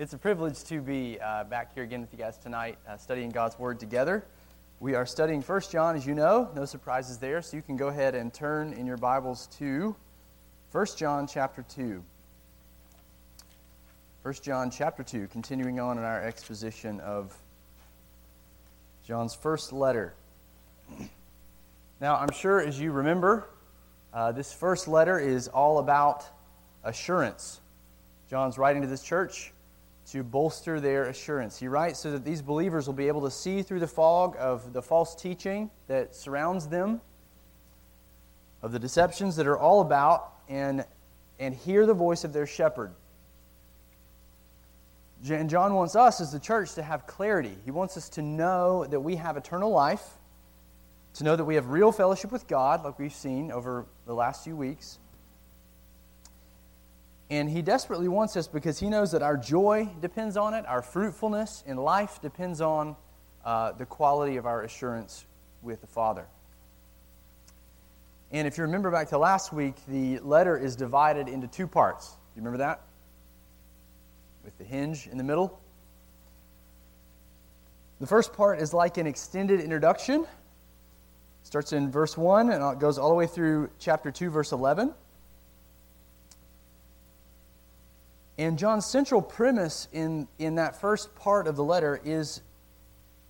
It's a privilege to be uh, back here again with you guys tonight, uh, studying God's Word together. We are studying 1 John, as you know, no surprises there, so you can go ahead and turn in your Bibles to 1 John chapter 2. 1 John chapter 2, continuing on in our exposition of John's first letter. Now, I'm sure as you remember, uh, this first letter is all about assurance. John's writing to this church to bolster their assurance. He writes so that these believers will be able to see through the fog of the false teaching that surrounds them, of the deceptions that are all about, and, and hear the voice of their shepherd. And John wants us as the church to have clarity. He wants us to know that we have eternal life, to know that we have real fellowship with God, like we've seen over the last few weeks and he desperately wants us because he knows that our joy depends on it, our fruitfulness in life depends on uh, the quality of our assurance with the Father. And if you remember back to last week, the letter is divided into two parts. Do you remember that? With the hinge in the middle. The first part is like an extended introduction. Starts in verse 1 and goes all the way through chapter 2, verse 11. And John's central premise in, in that first part of the letter is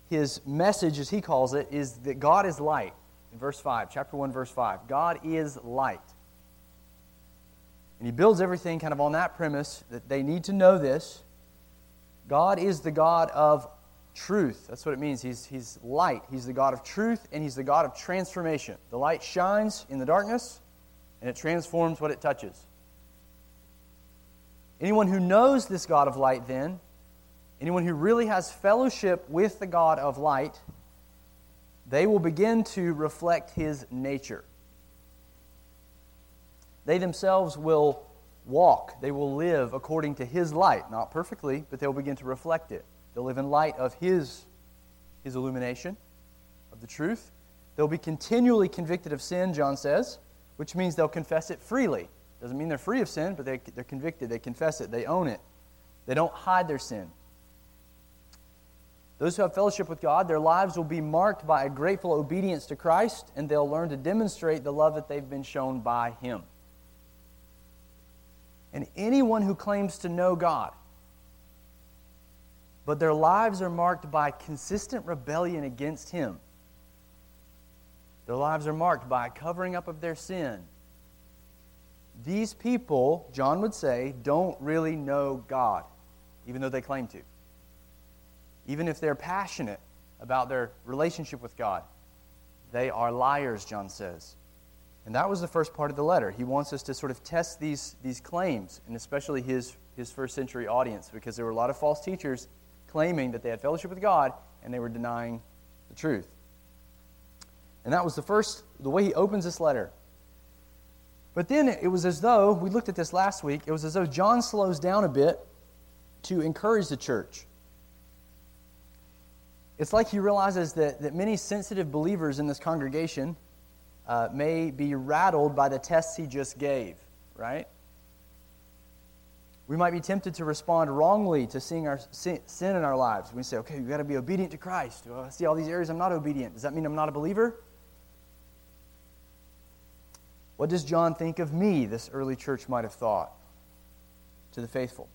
his message, as he calls it, is that God is light. In verse 5, chapter 1, verse 5. God is light. And he builds everything kind of on that premise that they need to know this. God is the God of truth. That's what it means. He's, he's light. He's the God of truth, and he's the God of transformation. The light shines in the darkness, and it transforms what it touches. Anyone who knows this God of light, then, anyone who really has fellowship with the God of light, they will begin to reflect his nature. They themselves will walk, they will live according to his light. Not perfectly, but they'll begin to reflect it. They'll live in light of his, his illumination of the truth. They'll be continually convicted of sin, John says, which means they'll confess it freely. Doesn't mean they're free of sin, but they, they're convicted. They confess it. They own it. They don't hide their sin. Those who have fellowship with God, their lives will be marked by a grateful obedience to Christ, and they'll learn to demonstrate the love that they've been shown by Him. And anyone who claims to know God, but their lives are marked by consistent rebellion against Him, their lives are marked by covering up of their sin these people, John would say, don't really know God, even though they claim to. Even if they're passionate about their relationship with God, they are liars, John says. And that was the first part of the letter. He wants us to sort of test these, these claims, and especially his, his first century audience, because there were a lot of false teachers claiming that they had fellowship with God, and they were denying the truth. And that was the first, the way he opens this letter. But then it was as though, we looked at this last week, it was as though John slows down a bit to encourage the church. It's like he realizes that, that many sensitive believers in this congregation uh, may be rattled by the tests he just gave, right? We might be tempted to respond wrongly to seeing our sin in our lives. We say, okay, we've got to be obedient to Christ. Well, I see all these areas I'm not obedient. Does that mean I'm not a believer? What does John think of me, this early church might have thought to the faithful?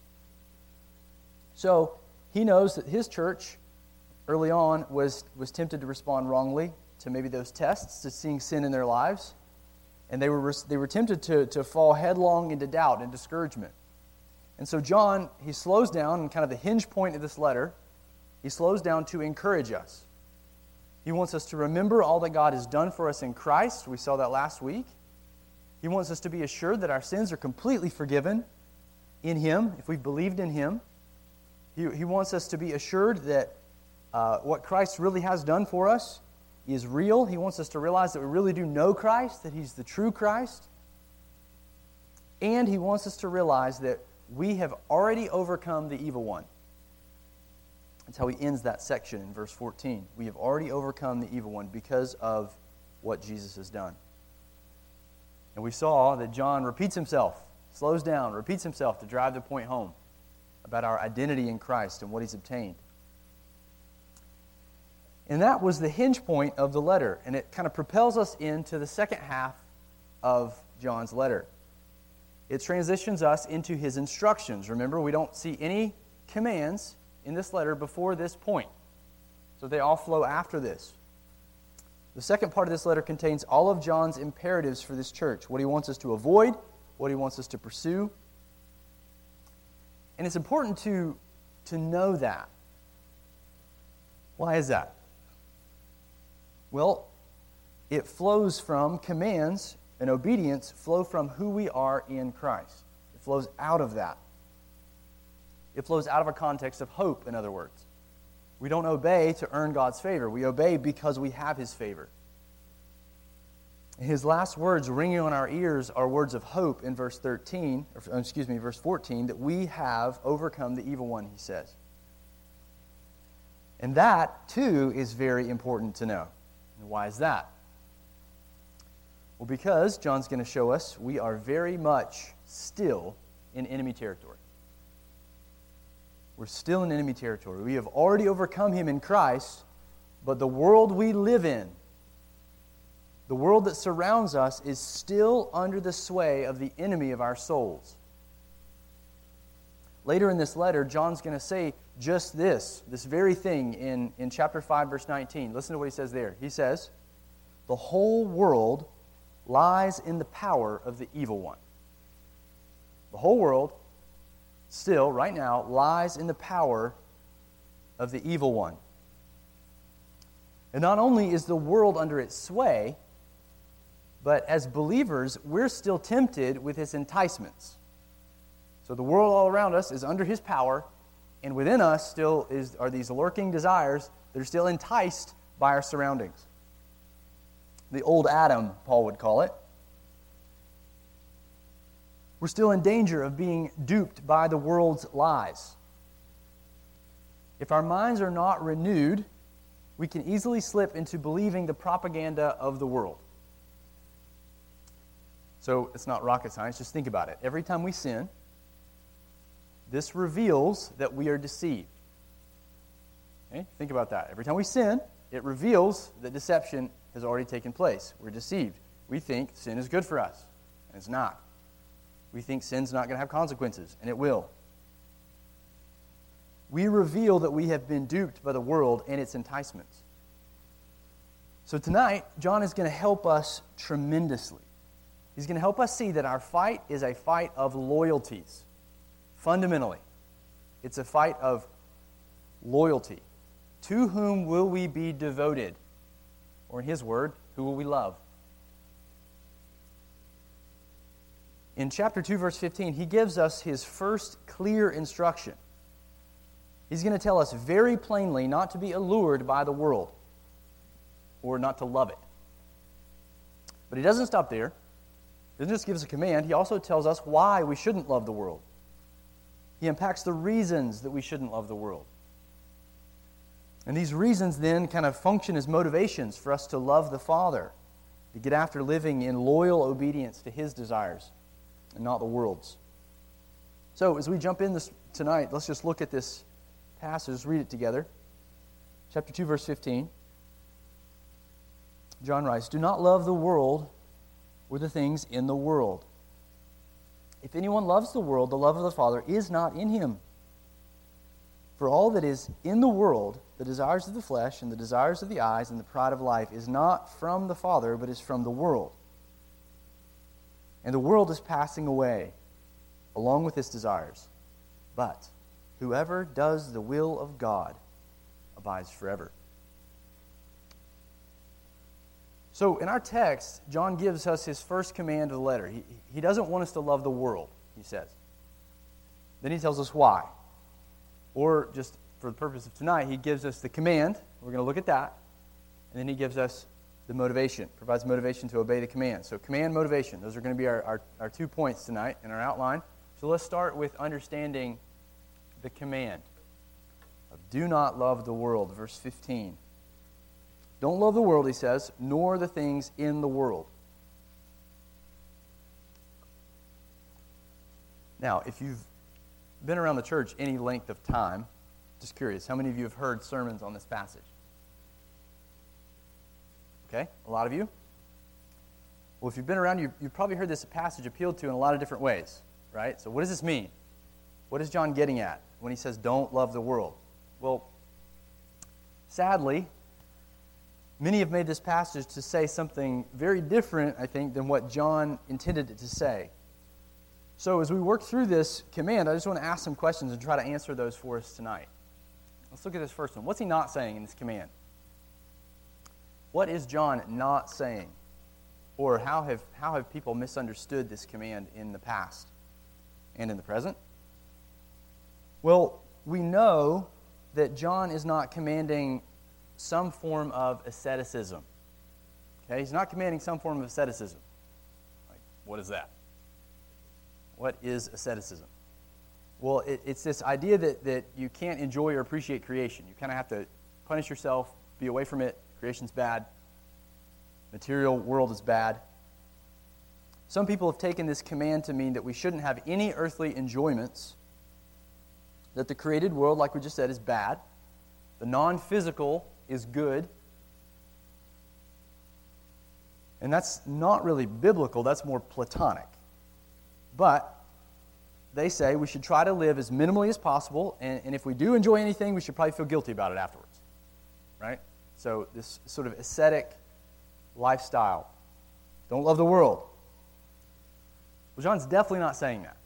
So he knows that his church early on was, was tempted to respond wrongly to maybe those tests, to seeing sin in their lives. And they were, they were tempted to, to fall headlong into doubt and discouragement. And so John, he slows down, and kind of the hinge point of this letter, he slows down to encourage us. He wants us to remember all that God has done for us in Christ. We saw that last week. He wants us to be assured that our sins are completely forgiven in Him, if we've believed in Him. He, he wants us to be assured that uh, what Christ really has done for us is real. He wants us to realize that we really do know Christ, that He's the true Christ. And He wants us to realize that we have already overcome the evil one. That's how he ends that section in verse 14. We have already overcome the evil one because of what Jesus has done. And we saw that John repeats himself, slows down, repeats himself to drive the point home. about our identity in Christ and what he's obtained. And that was the hinge point of the letter, and it kind of propels us into the second half of John's letter. It transitions us into his instructions. Remember, we don't see any commands in this letter before this point, so they all flow after this. The second part of this letter contains all of John's imperatives for this church what he wants us to avoid, what he wants us to pursue. And it's important to, to know that. Why is that? Well, it flows from commands and obedience flow from who we are in Christ. It flows out of that. It flows out of a context of hope, in other words. We don't obey to earn God's favor. We obey because we have His favor. His last words ringing on our ears are words of hope in verse 13, or, uh, excuse me, verse 14, that we have overcome the evil one, he says. And that, too, is very important to know. And why is that? Well, because John's going to show us we are very much still in enemy territory. We're still in enemy territory. We have already overcome him in Christ, but the world we live in, the world that surrounds us, is still under the sway of the enemy of our souls. Later in this letter, John's going to say just this, this very thing in, in chapter 5, verse 19. Listen to what he says there. He says, The whole world lies in the power of the evil one. The whole world, still, right now, lies in the power of the evil one. And not only is the world under its sway, but as believers, we're still tempted with his enticements. So the world all around us is under his power, and within us still is, are these lurking desires that are still enticed by our surroundings. The old Adam, Paul would call it. We're still in danger of being duped by the world's lies. If our minds are not renewed, we can easily slip into believing the propaganda of the world. So it's not rocket science, just think about it. Every time we sin, this reveals that we are deceived. Okay? Think about that. Every time we sin, it reveals that deception has already taken place. We're deceived. We think sin is good for us, and it's not. We think sin's not going to have consequences, and it will. We reveal that we have been duped by the world and its enticements. So tonight, John is going to help us tremendously. He's going to help us see that our fight is a fight of loyalties. Fundamentally, it's a fight of loyalty. To whom will we be devoted? Or in his word, who will we love? In chapter 2, verse 15, he gives us his first clear instruction. He's going to tell us very plainly not to be allured by the world or not to love it. But he doesn't stop there. He doesn't just give us a command, he also tells us why we shouldn't love the world. He unpacks the reasons that we shouldn't love the world. And these reasons then kind of function as motivations for us to love the Father, to get after living in loyal obedience to His desires and not the world's. So, as we jump in this tonight, let's just look at this passage, read it together. Chapter 2, verse 15. John writes, Do not love the world or the things in the world. If anyone loves the world, the love of the Father is not in him. For all that is in the world, the desires of the flesh and the desires of the eyes and the pride of life, is not from the Father, but is from the world. And the world is passing away along with its desires. But whoever does the will of God abides forever. So, in our text, John gives us his first command of the letter. He, he doesn't want us to love the world, he says. Then he tells us why. Or, just for the purpose of tonight, he gives us the command. We're going to look at that. And then he gives us the motivation, provides motivation to obey the command. So, command, motivation. Those are going to be our, our, our two points tonight in our outline. So, let's start with understanding the command of do not love the world, verse 15. Don't love the world, he says, nor the things in the world. Now, if you've been around the church any length of time, just curious, how many of you have heard sermons on this passage? Okay, a lot of you? Well, if you've been around, you've, you've probably heard this passage appealed to in a lot of different ways, right? So, what does this mean? What is John getting at when he says, don't love the world? Well, sadly, many have made this passage to say something very different, I think, than what John intended it to say. So, as we work through this command, I just want to ask some questions and try to answer those for us tonight. Let's look at this first one. What's he not saying in this command? What is John not saying? Or how have, how have people misunderstood this command in the past and in the present? Well, we know that John is not commanding some form of asceticism. Okay, he's not commanding some form of asceticism. Like, what is that? What is asceticism? Well, it, it's this idea that, that you can't enjoy or appreciate creation. You kind of have to punish yourself, be away from it. Creation's bad. Material world is bad. Some people have taken this command to mean that we shouldn't have any earthly enjoyments, that the created world, like we just said, is bad, the non physical is good. And that's not really biblical, that's more Platonic. But they say we should try to live as minimally as possible, and, and, if we do enjoy anything, we should probably feel guilty about it afterwards. Right? So, this sort of ascetic lifestyle. Don't love the world. Well, John's definitely not saying that.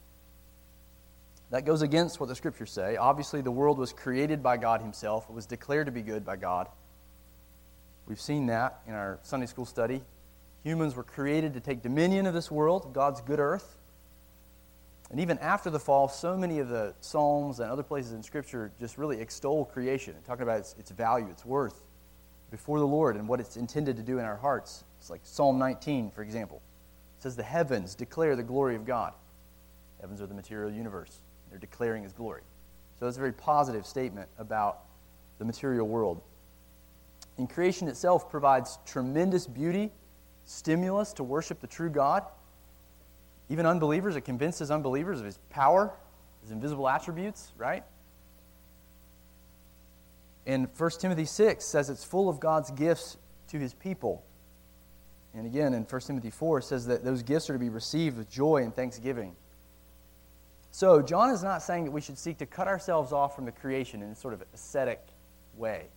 That goes against what the scriptures say. Obviously, the world was created by God Himself, it was declared to be good by God. We've seen that in our Sunday school study. Humans were created to take dominion of this world, God's good earth. And even after the fall, so many of the Psalms and other places in Scripture just really extol creation and talking about its, its value, its worth before the Lord and what it's intended to do in our hearts. It's like Psalm 19, for example. It says, The heavens declare the glory of God. Heavens are the material universe. They're declaring his glory. So that's a very positive statement about the material world. And creation itself provides tremendous beauty, stimulus to worship the true God. Even unbelievers, it convinces unbelievers of his power, his invisible attributes, right? And 1 Timothy 6 says it's full of God's gifts to his people. And again, in 1 Timothy 4, it says that those gifts are to be received with joy and thanksgiving. So, John is not saying that we should seek to cut ourselves off from the creation in a sort of ascetic way.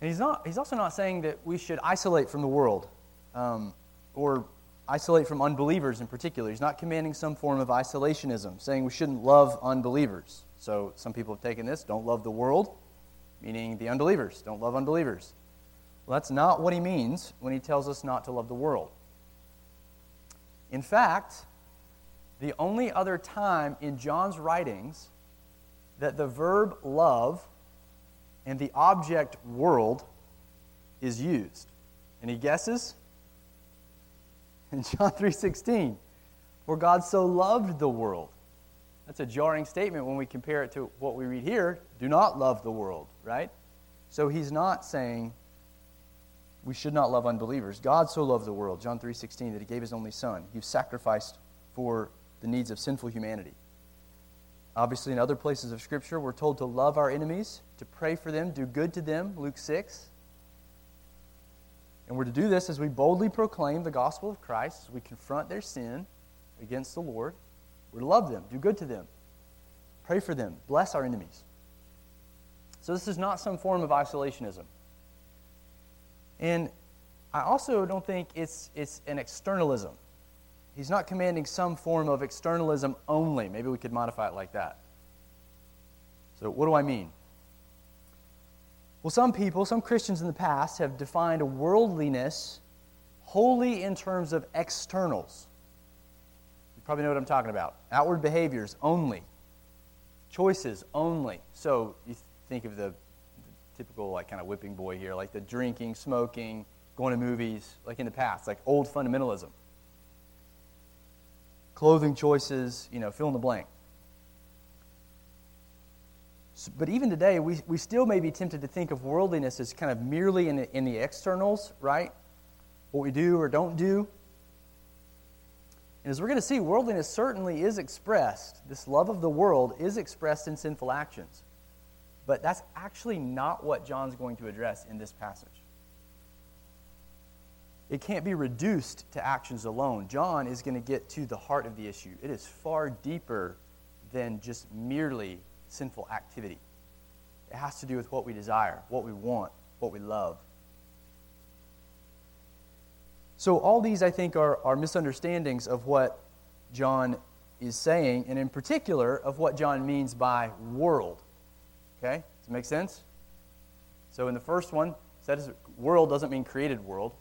And he's, not, he's also not saying that we should isolate from the world um, or isolate from unbelievers in particular. He's not commanding some form of isolationism, saying we shouldn't love unbelievers. So, some people have taken this don't love the world, meaning the unbelievers. Don't love unbelievers. Well, that's not what he means when he tells us not to love the world. In fact, the only other time in John's writings that the verb love and the object world is used. Any guesses? In John 3:16, for God so loved the world. That's a jarring statement when we compare it to what we read here, do not love the world, right? So he's not saying we should not love unbelievers. God so loved the world, John 3:16, that he gave his only son. He sacrificed for the needs of sinful humanity. Obviously, in other places of Scripture, we're told to love our enemies, to pray for them, do good to them, Luke 6. And we're to do this as we boldly proclaim the gospel of Christ, as we confront their sin against the Lord. To love them, do good to them, pray for them, bless our enemies. So, this is not some form of isolationism. And I also don't think it's, it's an externalism. He's not commanding some form of externalism only. Maybe we could modify it like that. So, what do I mean? Well, some people, some Christians in the past, have defined a worldliness wholly in terms of externals. You probably know what I'm talking about. Outward behaviors only, choices only. So, you think of the, the typical, like, kind of whipping boy here, like the drinking, smoking, going to movies, like in the past, like old fundamentalism clothing choices, you know, fill in the blank. But even today, we, we still may be tempted to think of worldliness as kind of merely in the, in the externals, right? What we do or don't do. And as we're going to see, worldliness certainly is expressed. This love of the world is expressed in sinful actions. But that's actually not what John's going to address in this passage. It can't be reduced to actions alone. John is going to get to the heart of the issue. It is far deeper than just merely sinful activity. It has to do with what we desire, what we want, what we love. So, all these, I think, are, are misunderstandings of what John is saying, and in particular, of what John means by world. Okay? Does it make sense? So, in the first one, says world doesn't mean created world.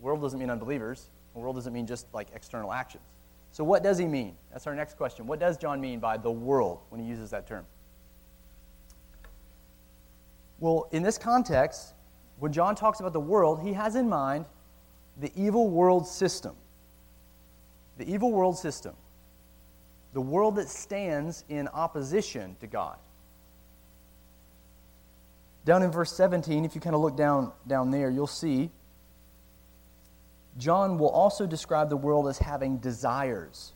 World doesn't mean unbelievers. World doesn't mean just like external actions. So, what does he mean? That's our next question. What does John mean by the world when he uses that term? Well, in this context, when John talks about the world, he has in mind the evil world system. The evil world system. The world that stands in opposition to God. Down in verse 17, if you kind of look down, down there, you'll see John will also describe the world as having desires.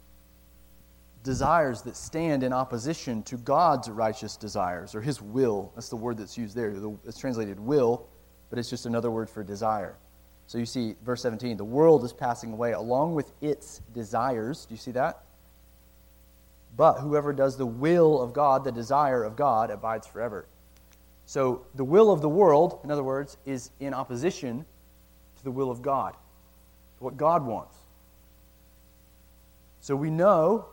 Desires that stand in opposition to God's righteous desires, or his will. That's the word that's used there. It's translated will, but it's just another word for desire. So you see, verse 17, the world is passing away along with its desires. Do you see that? But whoever does the will of God, the desire of God, abides forever. So the will of the world, in other words, is in opposition to the will of God to what God wants. So we know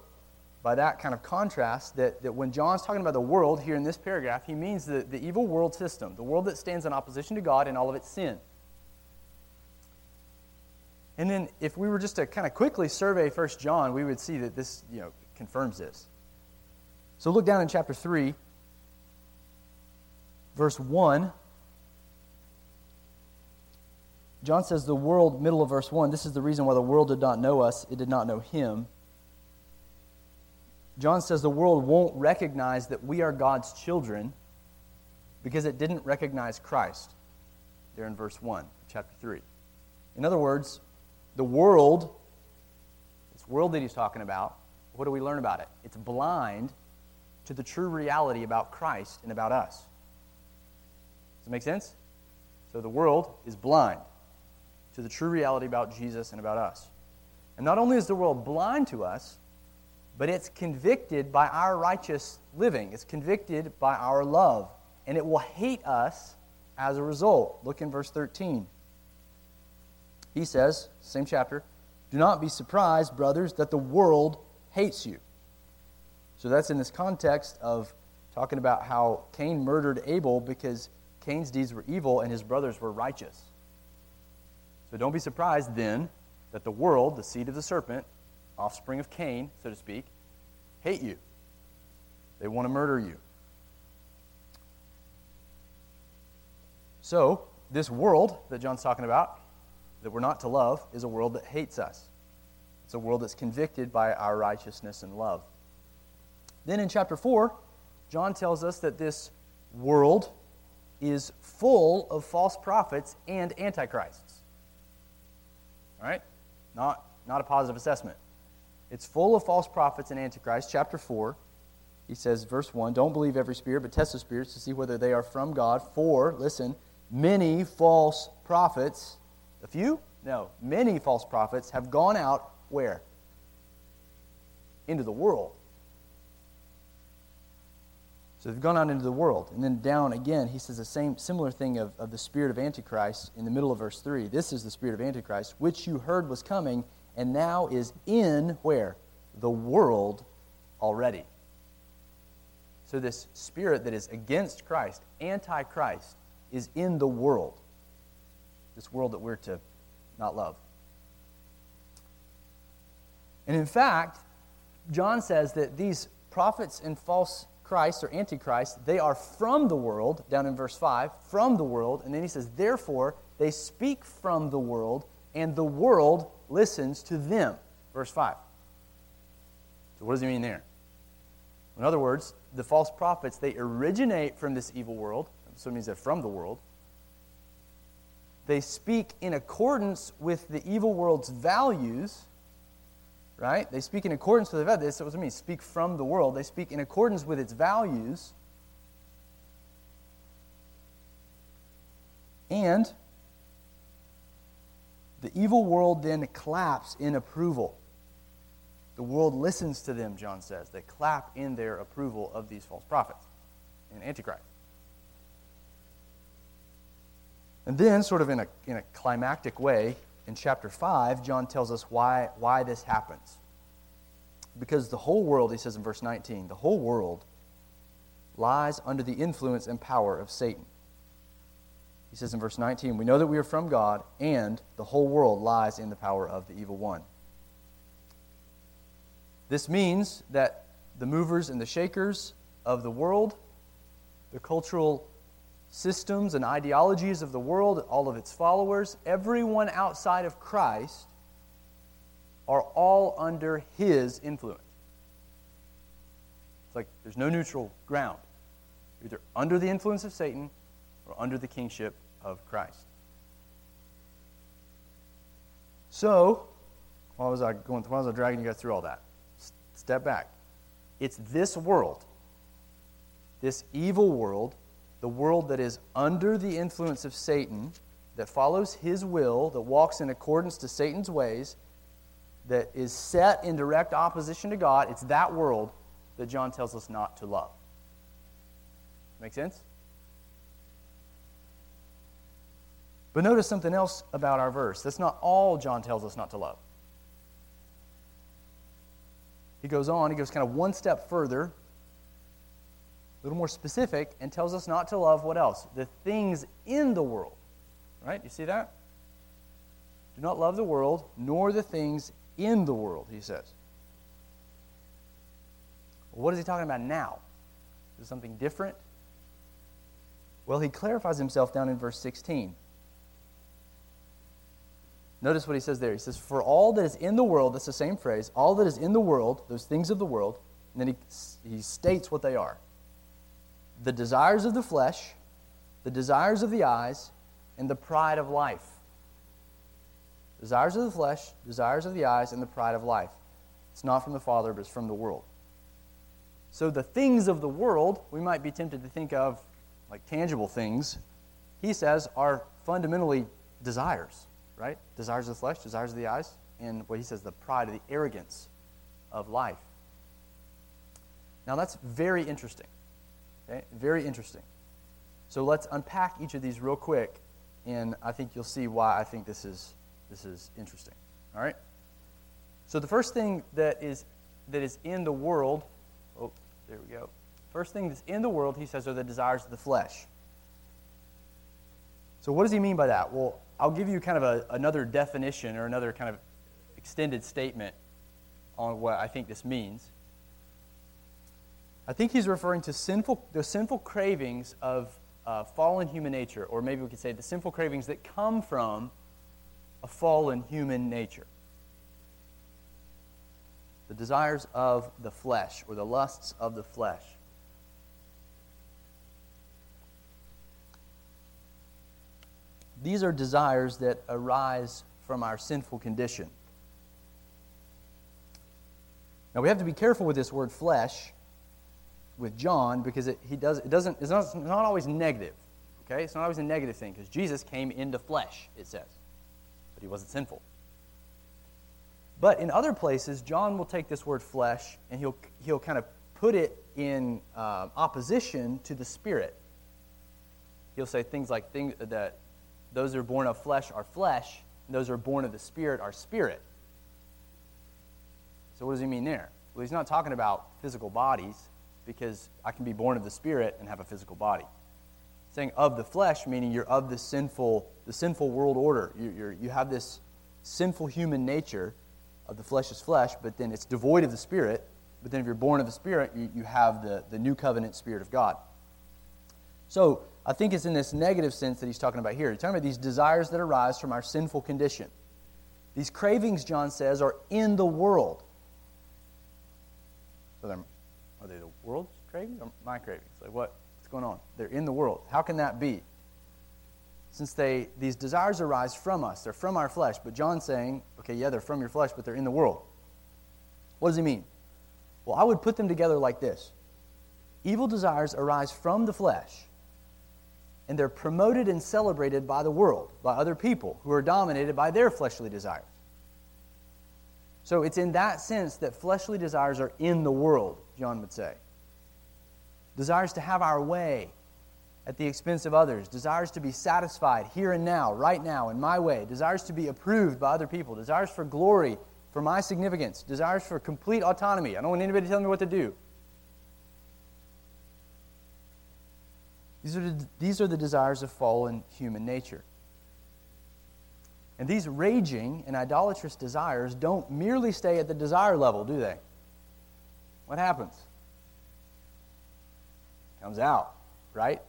by that kind of contrast that, that when John's talking about the world here in this paragraph, he means the, the evil world system, the world that stands in opposition to God and all of its sin. And then if we were just to kind of quickly survey First John, we would see that this you know, confirms this. So look down in chapter 3, verse 1. John says the world, middle of verse 1, this is the reason why the world did not know us, it did not know him. John says the world won't recognize that we are God's children because it didn't recognize Christ. There in verse 1, chapter 3. In other words, the world, this world that he's talking about, what do we learn about it? It's blind to the true reality about Christ and about us. Does it make sense? So the world is blind to the true reality about Jesus and about us. And not only is the world blind to us, but it's convicted by our righteous living. It's convicted by our love. And it will hate us as a result. Look in verse 13. He says, same chapter, Do not be surprised, brothers, that the world hates you. So that's in this context of talking about how Cain murdered Abel because Cain's deeds were evil and his brothers were righteous. So don't be surprised then that the world, the seed of the serpent, offspring of Cain, so to speak, hate you. They want to murder you. So, this world that John's talking about, that we're not to love, is a world that hates us. It's a world that's convicted by our righteousness and love. Then in chapter 4, John tells us that this world is full of false prophets and antichrists. All right? Not, not a positive assessment. It's full of false prophets and antichrists. Chapter 4, he says, verse 1 Don't believe every spirit, but test the spirits to see whether they are from God. For, listen, many false prophets, a few? No, many false prophets have gone out where? Into the world. So they've gone out into the world. And then down again, he says the same similar thing of, of the spirit of Antichrist in the middle of verse 3. This is the spirit of Antichrist, which you heard was coming, and now is in where? The world already. So this spirit that is against Christ, anti-Christ, is in the world. This world that we're to not love. And in fact, John says that these prophets and false Christ or Antichrist, they are from the world, down in verse 5, from the world. And then he says, therefore, they speak from the world, and the world listens to them. Verse 5. So, what does he mean there? In other words, the false prophets, they originate from this evil world. So it means they're from the world. They speak in accordance with the evil world's values right? They speak in accordance with the This is what I mean. Speak from the world. They speak in accordance with its values. And the evil world then claps in approval. The world listens to them, John says. They clap in their approval of these false prophets and Antichrist. And then, sort of in a, in a climactic way, in chapter 5, John tells us why, why this happens. Because the whole world, he says in verse 19, the whole world lies under the influence and power of Satan. He says in verse 19, We know that we are from God, and the whole world lies in the power of the evil one. This means that the movers and the shakers of the world, the cultural systems and ideologies of the world, all of its followers, everyone outside of Christ are all under his influence. It's like there's no neutral ground. You're either under the influence of Satan or under the kingship of Christ. So, why was I going? Why was I dragging you guys through all that? Step back. It's this world, this evil world, the world that is under the influence of Satan, that follows his will, that walks in accordance to Satan's ways, that is set in direct opposition to God. It's that world that John tells us not to love. Make sense? But notice something else about our verse. That's not all John tells us not to love. He goes on, he goes kind of one step further, a little more specific, and tells us not to love what else? The things in the world. Right? You see that? Do not love the world, nor the things in the world, he says. what is he talking about now? Is something different? Well, he clarifies himself down in verse 16. Notice what he says there. He says, For all that is in the world, that's the same phrase, all that is in the world, those things of the world, and then he, he states what they are the desires of the flesh, the desires of the eyes, and the pride of life. Desires of the flesh, desires of the eyes, and the pride of life. It's not from the Father, but it's from the world. So the things of the world, we might be tempted to think of like tangible things, he says are fundamentally desires right? Desires of the flesh, desires of the eyes, and what he says, the pride of the arrogance of life. Now that's very interesting. Okay? Very interesting. So let's unpack each of these real quick, and I think you'll see why I think this is this is interesting. All right? So the first thing that is that is in the world, oh, there we go. First thing that's in the world, he says, are the desires of the flesh. So what does he mean by that? Well, I'll give you kind of a, another definition or another kind of extended statement on what I think this means. I think he's referring to sinful, the sinful cravings of uh, fallen human nature, or maybe we could say the sinful cravings that come from a fallen human nature. The desires of the flesh, or the lusts of the flesh. These are desires that arise from our sinful condition. Now we have to be careful with this word flesh with John because it, he does, it doesn't, it's not, it's not always negative. Okay? It's not always a negative thing because Jesus came into flesh, it says. But he wasn't sinful. But in other places, John will take this word flesh and he'll, he'll kind of put it in uh, opposition to the spirit. He'll say things like things that those who are born of flesh are flesh, and those who are born of the Spirit are spirit. So, what does he mean there? Well, he's not talking about physical bodies, because I can be born of the Spirit and have a physical body. saying of the flesh, meaning you're of the sinful, the sinful world order. You, you have this sinful human nature of the flesh is flesh, but then it's devoid of the Spirit. But then if you're born of the Spirit, you, you have the, the new covenant Spirit of God. So, I think it's in this negative sense that he's talking about here. He's talking about these desires that arise from our sinful condition. These cravings, John says, are in the world. So are they the world's cravings or my cravings? Like what, what's going on? They're in the world. How can that be? Since they these desires arise from us, they're from our flesh. But John's saying, okay, yeah, they're from your flesh, but they're in the world. What does he mean? Well, I would put them together like this Evil desires arise from the flesh, and they're promoted and celebrated by the world, by other people who are dominated by their fleshly desires. So it's in that sense that fleshly desires are in the world, John would say. Desires to have our way at the expense of others, desires to be satisfied here and now, right now, in my way, desires to be approved by other people, desires for glory, for my significance, desires for complete autonomy. I don't want anybody to tell me what to do. These are, the, these are the desires of fallen human nature. And these raging and idolatrous desires don't merely stay at the desire level, do they? What happens? Comes out, right?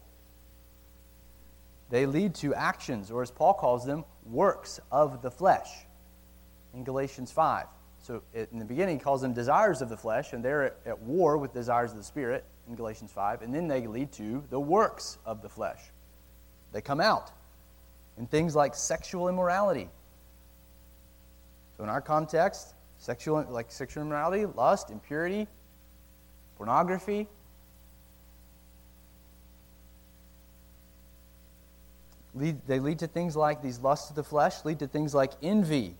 They lead to actions, or as Paul calls them, works of the flesh in Galatians 5. So in the beginning, he calls them desires of the flesh, and they're at war with desires of the Spirit in Galatians 5, and then they lead to the works of the flesh. They come out in things like sexual immorality. So in our context, sexual like sexual immorality, lust, impurity, pornography. Lead, they lead to things like these lusts of the flesh, lead to things like envy,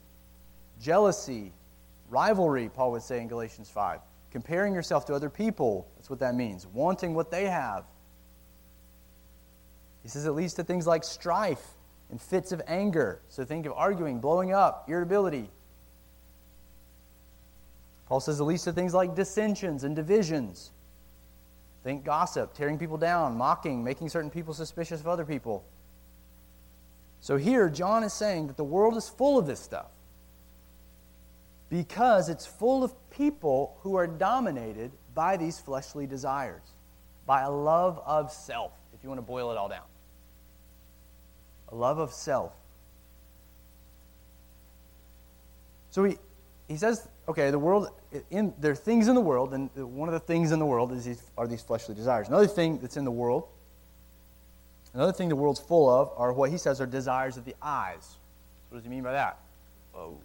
jealousy, rivalry, Paul would say in Galatians 5 comparing yourself to other people. That's what that means. Wanting what they have. He says it leads to things like strife and fits of anger. So think of arguing, blowing up, irritability. Paul says it leads to things like dissensions and divisions. Think gossip, tearing people down, mocking, making certain people suspicious of other people. So here, John is saying that the world is full of this stuff because it's full of people who are dominated by these fleshly desires, by a love of self, if you want to boil it all down. A love of self. So he, he says, okay, the world, in, there are things in the world, and one of the things in the world is these, are these fleshly desires. Another thing that's in the world, another thing the world's full of are what he says are desires of the eyes. What does he mean by that? Whoa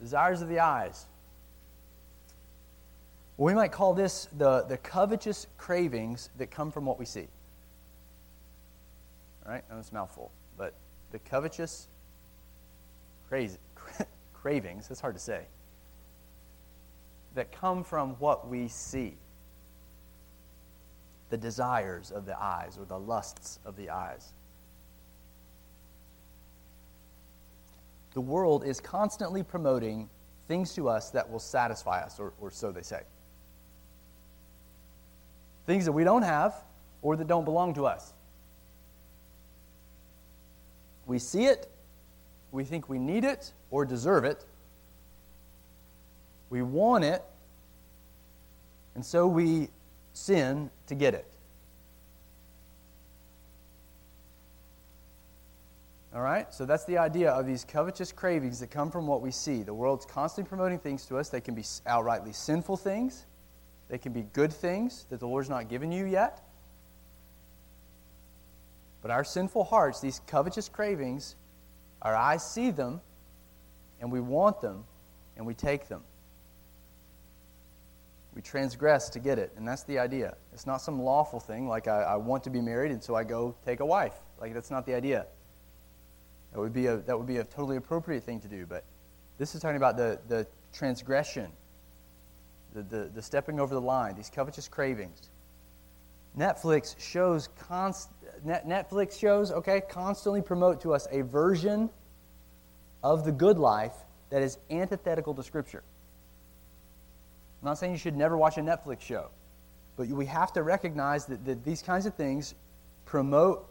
desires of the eyes. Well, we might call this the, the covetous cravings that come from what we see. All right, that's a mouthful, but the covetous crazy, cravings, that's hard to say, that come from what we see. The desires of the eyes or the lusts of the eyes. the world is constantly promoting things to us that will satisfy us, or, or so they say. Things that we don't have or that don't belong to us. We see it, we think we need it or deserve it, we want it, and so we sin to get it. All right? So that's the idea of these covetous cravings that come from what we see. The world's constantly promoting things to us. They can be outrightly sinful things, they can be good things that the Lord's not given you yet. But our sinful hearts, these covetous cravings, our eyes see them, and we want them, and we take them. We transgress to get it, and that's the idea. It's not some lawful thing like I, I want to be married, and so I go take a wife. Like, that's not the idea. That would be a, that would be a totally appropriate thing to do. But this is talking about the, the transgression, the, the, the stepping over the line, these covetous cravings. Netflix shows const, Netflix shows, okay, constantly promote to us a version of the good life that is antithetical to Scripture. I'm not saying you should never watch a Netflix show, but we have to recognize that, that these kinds of things promote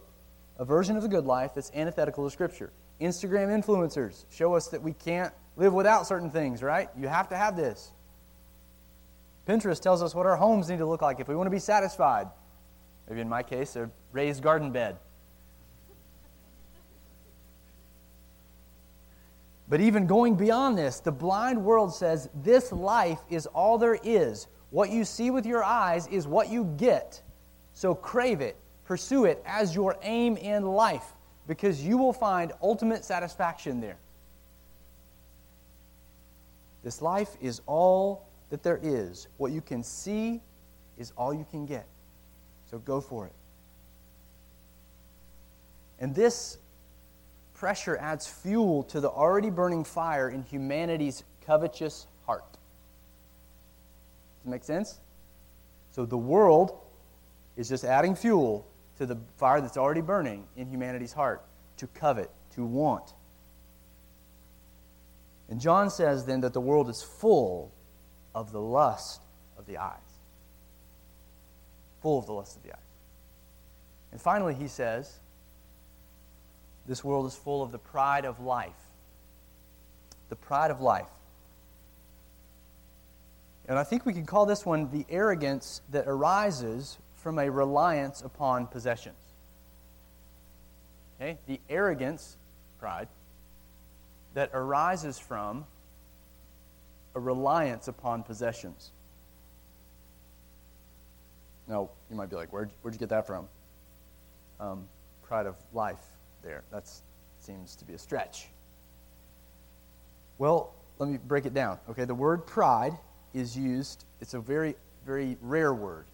a version of the good life that's antithetical to Scripture. Instagram influencers show us that we can't live without certain things, right? You have to have this. Pinterest tells us what our homes need to look like if we want to be satisfied. Maybe in my case, a raised garden bed. But even going beyond this, the blind world says this life is all there is. What you see with your eyes is what you get. So crave it, Pursue it as your aim in life because you will find ultimate satisfaction there. This life is all that there is. What you can see is all you can get. So go for it. And this pressure adds fuel to the already burning fire in humanity's covetous heart. Does that make sense? So the world is just adding fuel to the fire that's already burning in humanity's heart to covet, to want. And John says then that the world is full of the lust of the eyes. Full of the lust of the eyes. And finally, he says, this world is full of the pride of life. The pride of life. And I think we can call this one the arrogance that arises from a reliance upon possessions. Okay? The arrogance, pride, that arises from a reliance upon possessions. Now, you might be like, where'd, where'd you get that from? Um, pride of life there. That seems to be a stretch. Well, let me break it down. Okay, the word pride is used, it's a very, very rare word,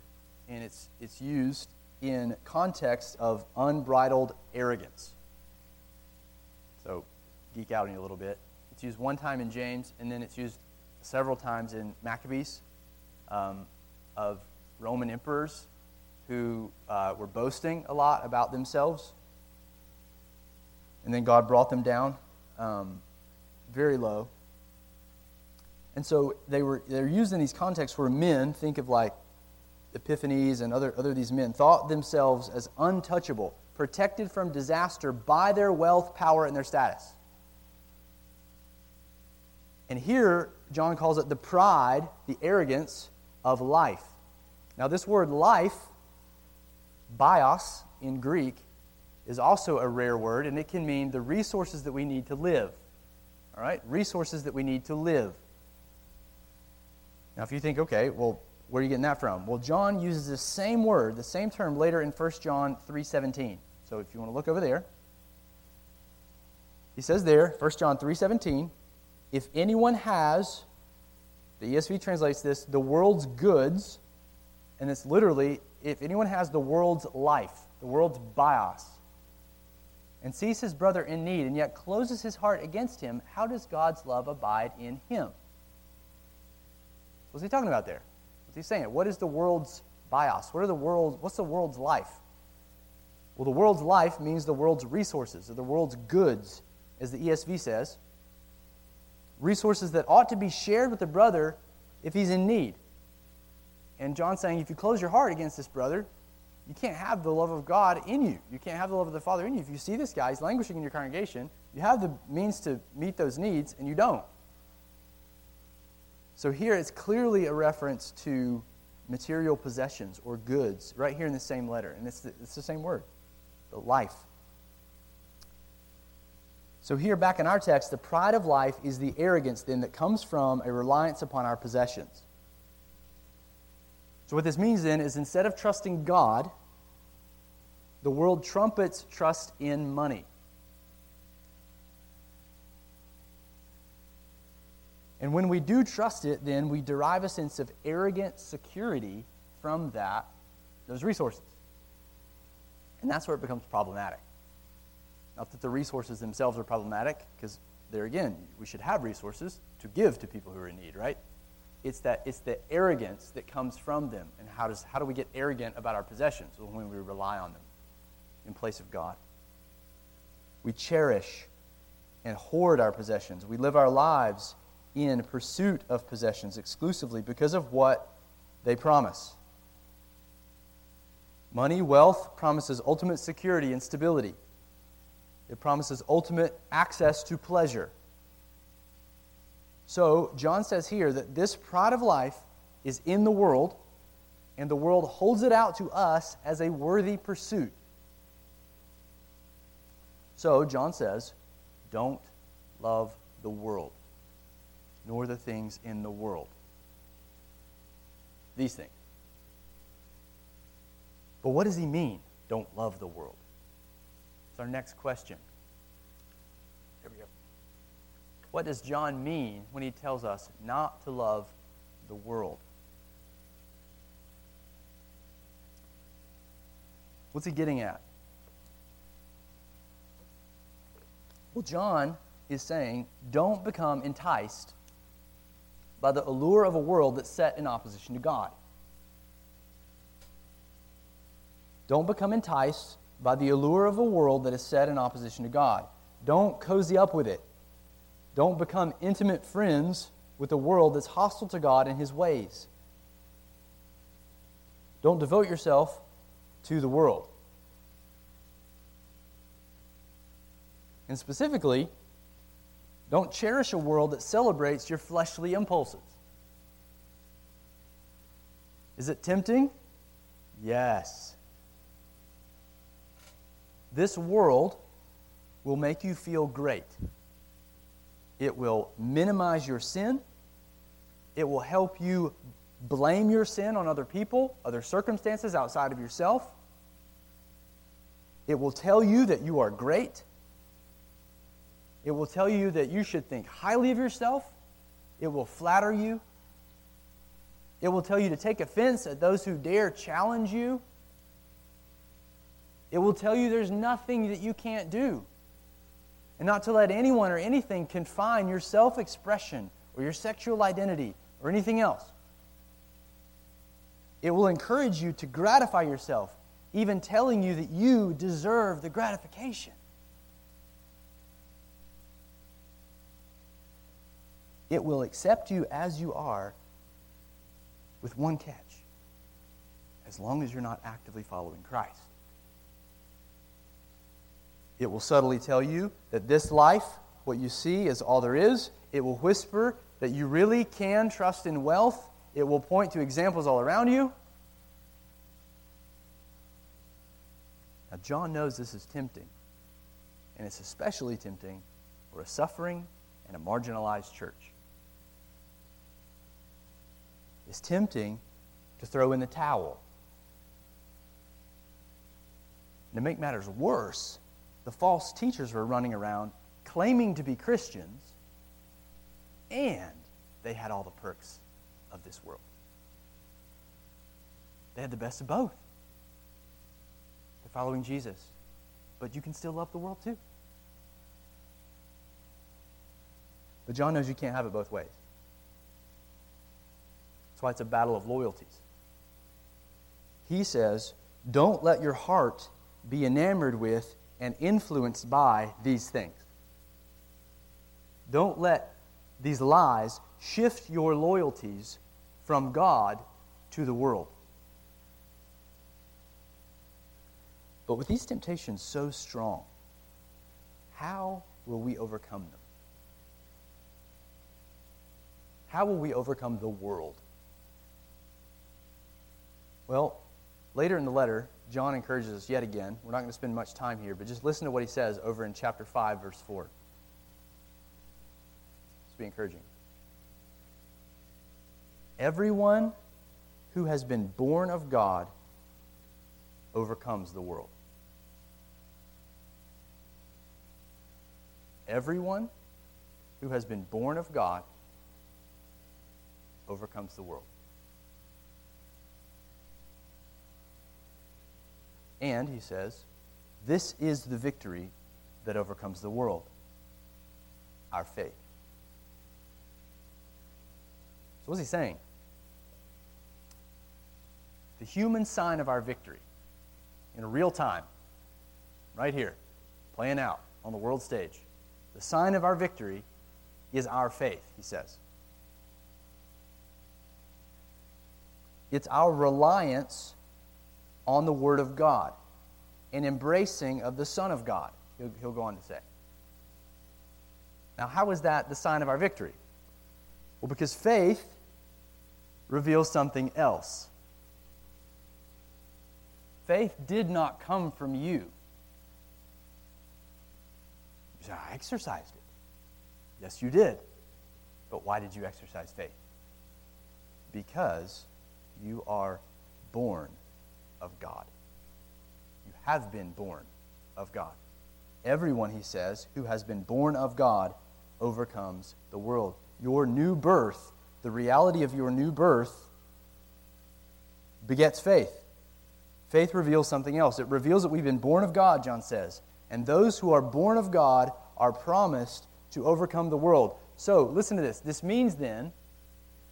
and it's, it's used in context of unbridled arrogance. So, geek out on you a little bit. It's used one time in James, and then it's used several times in Maccabees um, of Roman emperors who uh, were boasting a lot about themselves and then God brought them down um, very low. And so they were they're used in these contexts where men think of like Epiphanes and other other these men thought themselves as untouchable, protected from disaster by their wealth, power, and their status. And here John calls it the pride, the arrogance of life. Now this word life, bios in Greek, is also a rare word, and it can mean the resources that we need to live. All right? Resources that we need to live. Now, if you think, okay, well, where are you getting that from? Well, John uses the same word, the same term later in 1 John 3.17. So if you want to look over there, he says there, 1 John 3.17, if anyone has, the ESV translates this, the world's goods, and it's literally, if anyone has the world's life, the world's bios, and sees his brother in need and yet closes his heart against him, how does God's love abide in him? What's he talking about there? What's he saying? What is the world's bios? What are the world, what's the world's life? Well, the world's life means the world's resources, or the world's goods, as the ESV says. Resources that ought to be shared with the brother if he's in need. And John's saying if you close your heart against this brother, you can't have the love of God in you. You can't have the love of the Father in you. If you see this guy, he's languishing in your congregation, you have the means to meet those needs, and you don't. So here it's clearly a reference to material possessions or goods, right here in the same letter. And it's the, it's the same word the life. So, here back in our text, the pride of life is the arrogance then that comes from a reliance upon our possessions. So, what this means then is instead of trusting God, the world trumpets trust in money. And when we do trust it, then we derive a sense of arrogant security from that, those resources. And that's where it becomes problematic. Not that the resources themselves are problematic, because there again, we should have resources to give to people who are in need, right? It's that it's the arrogance that comes from them. And how does how do we get arrogant about our possessions when we rely on them in place of God? We cherish and hoard our possessions. We live our lives in pursuit of possessions exclusively because of what they promise. Money, wealth promises ultimate security and stability. It promises ultimate access to pleasure. So, John says here that this pride of life is in the world, and the world holds it out to us as a worthy pursuit. So, John says, don't love the world, nor the things in the world. These things. But what does he mean, don't love the world? It's our next question. Here we go. What does John mean when he tells us not to love the world? What's he getting at? Well, John is saying don't become enticed by the allure of a world that's set in opposition to God. Don't become enticed by the allure of a world that is set in opposition to God. Don't cozy up with it. Don't become intimate friends with a world that's hostile to God and His ways. Don't devote yourself to the world. And specifically, don't cherish a world that celebrates your fleshly impulses. Is it tempting? Yes. This world will make you feel great. It will minimize your sin. It will help you blame your sin on other people, other circumstances outside of yourself. It will tell you that you are great. It will tell you that you should think highly of yourself. It will flatter you. It will tell you to take offense at those who dare challenge you. It will tell you there's nothing that you can't do. And not to let anyone or anything confine your self expression or your sexual identity or anything else. It will encourage you to gratify yourself, even telling you that you deserve the gratification. It will accept you as you are with one catch as long as you're not actively following Christ. It will subtly tell you that this life, what you see, is all there is. It will whisper that you really can trust in wealth. It will point to examples all around you. Now, John knows this is tempting, and it's especially tempting for a suffering and a marginalized church. It's tempting to throw in the towel. And to make matters worse, the false teachers were running around claiming to be Christians, and they had all the perks of this world. They had the best of both. They're following Jesus, but you can still love the world too. But John knows you can't have it both ways. That's why it's a battle of loyalties. He says, Don't let your heart be enamored with and influenced by these things. Don't let these lies shift your loyalties from God to the world. But with these temptations so strong, how will we overcome them? How will we overcome the world? Well, later in the letter, John encourages us yet again. We're not going to spend much time here, but just listen to what he says over in chapter 5, verse 4. Let's be encouraging. Everyone who has been born of God overcomes the world. Everyone who has been born of God overcomes the world. And, he says, this is the victory that overcomes the world our faith. So, what's he saying? The human sign of our victory in real time, right here, playing out on the world stage. The sign of our victory is our faith, he says. It's our reliance on the Word of God and embracing of the Son of God, he'll, he'll go on to say. Now, how is that the sign of our victory? Well, because faith reveals something else. Faith did not come from you. You say, I exercised it. Yes, you did. But why did you exercise faith? Because you are born of God. You have been born of God. Everyone, he says, who has been born of God overcomes the world. Your new birth, the reality of your new birth, begets faith. Faith reveals something else. It reveals that we've been born of God, John says. And those who are born of God are promised to overcome the world. So, listen to this. This means then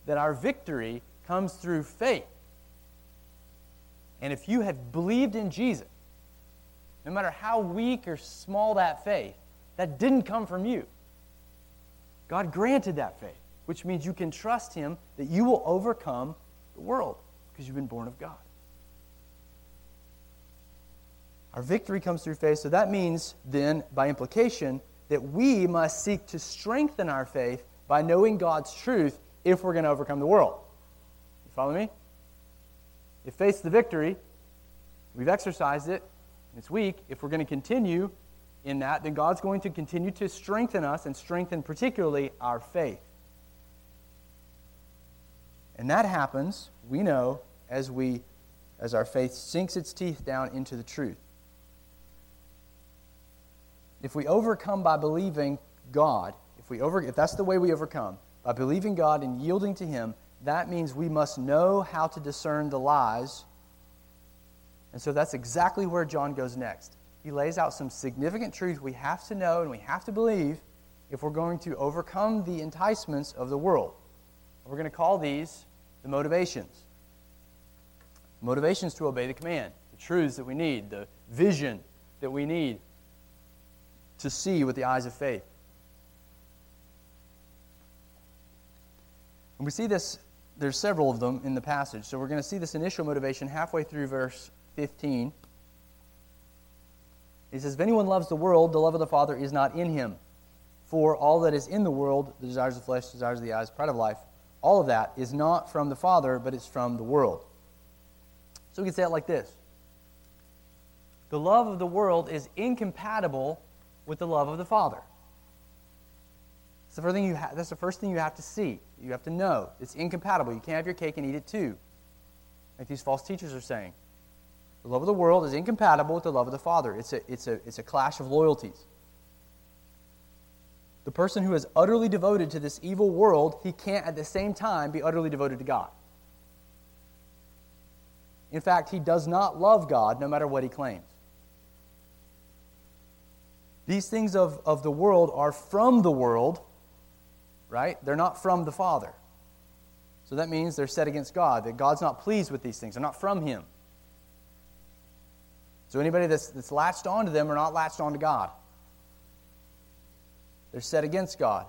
that our victory comes through faith. And if you have believed in Jesus, no matter how weak or small that faith, that didn't come from you. God granted that faith, which means you can trust Him that you will overcome the world because you've been born of God. Our victory comes through faith, so that means then, by implication, that we must seek to strengthen our faith by knowing God's truth if we're going to overcome the world. You follow me? If faith's the victory, we've exercised it, it's weak. If we're going to continue in that, then God's going to continue to strengthen us and strengthen particularly our faith. And that happens, we know, as we as our faith sinks its teeth down into the truth. If we overcome by believing God, if we over if that's the way we overcome, by believing God and yielding to him, that means we must know how to discern the lies. And so that's exactly where John goes next he lays out some significant truth we have to know and we have to believe if we're going to overcome the enticements of the world. We're going to call these the motivations. Motivations to obey the command, the truths that we need, the vision that we need to see with the eyes of faith. And we see this, there's several of them in the passage. So we're going to see this initial motivation halfway through verse 15. He says, If anyone loves the world, the love of the Father is not in him. For all that is in the world, the desires of the flesh, desires of the eyes, pride of life, all of that is not from the Father, but it's from the world. So we can say it like this The love of the world is incompatible with the love of the Father. That's the first thing you, ha- that's the first thing you have to see. You have to know. It's incompatible. You can't have your cake and eat it too, like these false teachers are saying. The love of the world is incompatible with the love of the Father. It's a, it's a, it's a clash of loyalties. The person who is utterly devoted to this evil world, he can't at the same time be utterly devoted to God. In fact, he does not love God no matter what he claims. These things of, of the world are from the world, right? They're not from the Father. So that means they're set against God, that God's not pleased with these things. They're not from him. So anybody that's, that's latched onto them are not latched onto God. They're set against God.